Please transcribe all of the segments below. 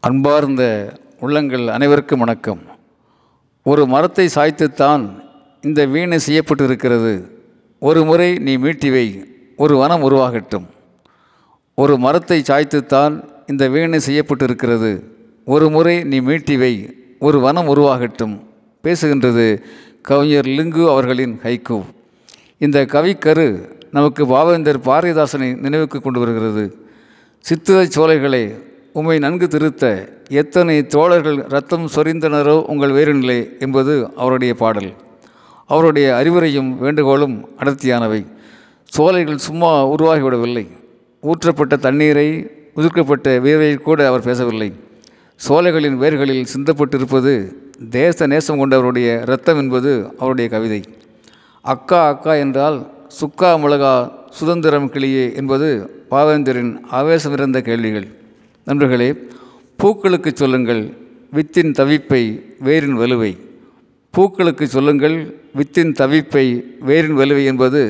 அன்பார்ந்த உள்ளங்கள் அனைவருக்கும் வணக்கம். ஒரு மரத்தை சாய்த்துத்தான் இந்த வீணை செய்யப்பட்டிருக்கிறது. ஒரு முறை நீ மீட்டிவை ஒரு வனம் உருவாகட்டும். ஒரு மரத்தை சாய்த்துத்தான் இந்த வீணை செய்யப்பட்டிருக்கிறது. ஒரு முறை நீ மீட்டிவை ஒரு வனம் உருவாகட்டும் பேசுகின்றது கவிஞர் லிங்கு அவர்களின் ஹைக்கூ. இந்த கவிக்கரு நமக்கு பாவேந்தர் பாரதிதாசனை நினைவுக்கு கொண்டு வருகிறது. சித்திரைச் சோலைகளை உம்மை நன்கு திருத்த எத்தனை தோழர்கள் ரத்தம் சொரிந்தனரோ உங்கள் வேறுநிலை என்பது அவருடைய பாடல். அவருடைய அறிவுரையும் வேண்டுகோளும் அடர்த்தியானவை. சோலைகள் சும்மா உருவாகிவிடவில்லை. ஊற்றப்பட்ட தண்ணீரை உதிர்க்கப்பட்ட வீரரை கூட அவர் பேசவில்லை. சோலைகளின் வேர்களில் சிந்தப்பட்டிருப்பது தேச நேசம் கொண்டவருடைய இரத்தம் என்பது அவருடைய கவிதை. அக்கா அக்கா என்றால் சுக்கா மிளகா சுதந்திரம் கிளியே என்பது பாவேந்தரின் ஆவேசமிருந்த கேள்விகள். நண்பர்களே பூக்களுக்கு சொல்லுங்கள் வித்தின் தவிப்பை வேரின் வலுவை. பூக்களுக்கு சொல்லுங்கள் வித்தின் தவிப்பை வேரின் வலுவை என்பது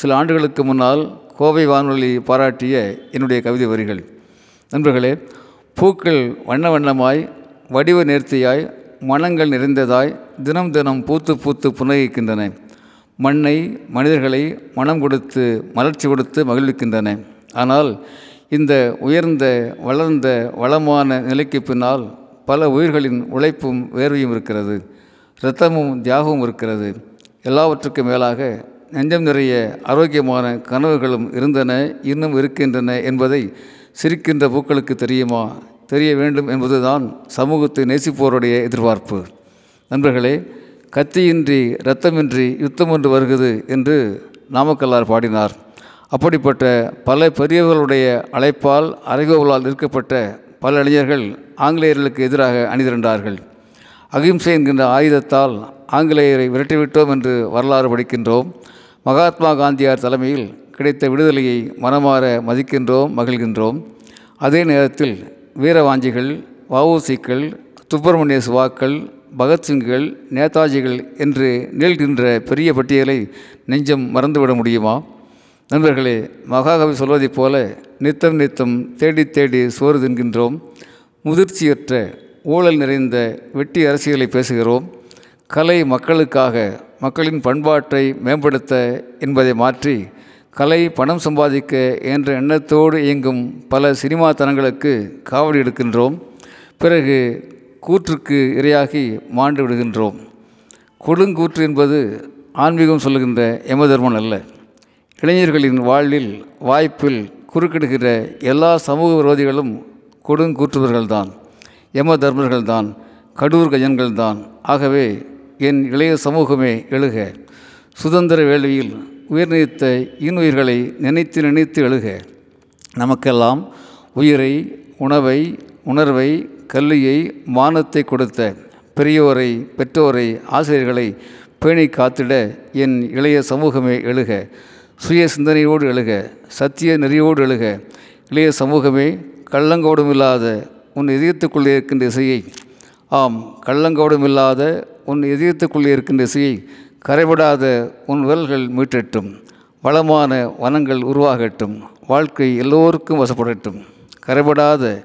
சில ஆண்டுகளுக்கு முன்னால் கோவை வானொலி பாராட்டிய என்னுடைய கவிதை வரிகள். நண்பர்களே பூக்கள் வண்ண வண்ணமாய் வடிவ நேர்த்தியாய் மனங்கள் நிறைந்ததாய் தினம் தினம் பூத்து பூத்து புன்னகிக்கின்றன. மண்ணை மனிதர்களை மனம் கொடுத்து மலர்ச்சி கொடுத்து மகிழ்விக்கின்றன. ஆனால் இந்த உயர்ந்த வளர்ந்த வளமான நிலைக்கு பின்னால் பல உயிர்களின் உழைப்பும் வேர்வையும் இருக்கிறது. இரத்தமும் தியாகமும் இருக்கிறது. எல்லாவற்றுக்கும் மேலாக நெஞ்சம் நிறைய ஆரோக்கியமான கனவுகளும் இருந்தன இன்னும் இருக்கின்றன என்பதை சிரிக்கின்ற பூக்களுக்கு தெரியுமா? தெரிய வேண்டும் என்பதுதான் சமூகத்தை நேசிப்போருடைய எதிர்பார்ப்பு. நண்பர்களே கத்தியின்றி இரத்தமின்றி யுத்தம் ஒன்று வருகிறது என்று நாமக்கல்லார் பாடினார். அப்படிப்பட்ட பல பெரியவர்களுடைய அழைப்பால் அறைகோவலால் நிற்கப்பட்ட பல இளைஞர்கள் ஆங்கிலேயர்களுக்கு எதிராக அணிதிரண்டார்கள். அகிம்சை என்கின்ற ஆயுதத்தால் ஆங்கிலேயரை விரட்டிவிட்டோம் என்று வரலாறு படிக்கின்றோம். மகாத்மா காந்தியார் தலைமையில் கிடைத்த விடுதலையை மனமாற மதிக்கின்றோம் மகிழ்கின்றோம். அதே நேரத்தில் வீரவாஞ்சிகள் வவுசிக்கள் சுப்பிரமணிய சுவாக்கள் பகத்சிங்கள் நேதாஜிகள் என்று நீள்கின்ற பெரிய பட்டியலை நெஞ்சம் மறந்துவிட முடியுமா? நண்பர்களே மகாகவி சொல்வதைப் போல நித்தம் நித்தம் தேடி தேடி சோறு தின்கின்றோம். முதிர்ச்சியற்ற ஊழல் நிறைந்த வெட்டி அரசியலை பேசுகிறோம். கலை மக்களுக்காக மக்களின் பண்பாட்டை மேம்படுத்த என்பதை மாற்றி கலை பணம் சம்பாதிக்க என்ற எண்ணத்தோடு இயங்கும் பல சினிமா தனங்களுக்கு காவடி எடுக்கின்றோம். பிறகு கூற்றுக்கு இரையாகி மாண்டு விடுகின்றோம். கொடுங்கூற்று என்பது ஆன்மீகம் சொல்லுகின்ற யமதர்மன் அல்ல. இளைஞர்களின் வாழ்வில் வாய்ப்பில் குறுக்கிடுகிற எல்லா சமூக விரோதிகளும் கொடுங்கூற்றுவர்கள்தான் யம தர்மர்கள்தான் கடூர் கஜன்கள்தான். ஆகவே என் இளைய சமூகமே எழுக சுதந்திர வேள்வியில் உயிர் நீத்த இன்னுயிர்களை நினைத்து நினைத்து எழுக. நமக்கெல்லாம் உயிரை உணவை உணர்வை கல்வியை மானத்தை கொடுத்த பெரியோரை பெற்றோரை ஆசிரியர்களை பேணி காத்திட என் இளைய சமூகமே எழுக. சுய சிந்தனையோடு எழுக சத்திய நெறியோடு எழுக. இளைய சமூகமே கள்ளங்கோடும் இல்லாத உன் இதயத்துக்குள்ளே இருக்கின்ற இசையை ஆம் கள்ளங்கோடும் இல்லாத உன் இதயத்துக்குள்ளே இருக்கின்ற இசையை கரைபடாத உன் விரல்கள் மீட்டட்டும். வளமான வனங்கள் உருவாகட்டும். வாழ்க்கை எல்லோருக்கும் வசப்படட்டும். கரைபடாத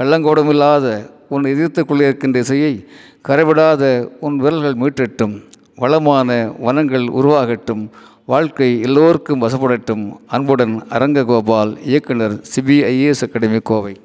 கள்ளங்கோடமில்லாத உன் இதயத்துக்குள்ளே இருக்கின்ற இசையை கரைபடாத உன் விரல்கள் மீட்டட்டும். வளமான வனங்கள் உருவாகட்டும். வாழ்க்கை எல்லோருக்கும் வசப்படட்டும். அன்புடன் அரங்ககோபால் இயக்குனர் சிபிஐஏஎஸ் அகாடமி கோவை.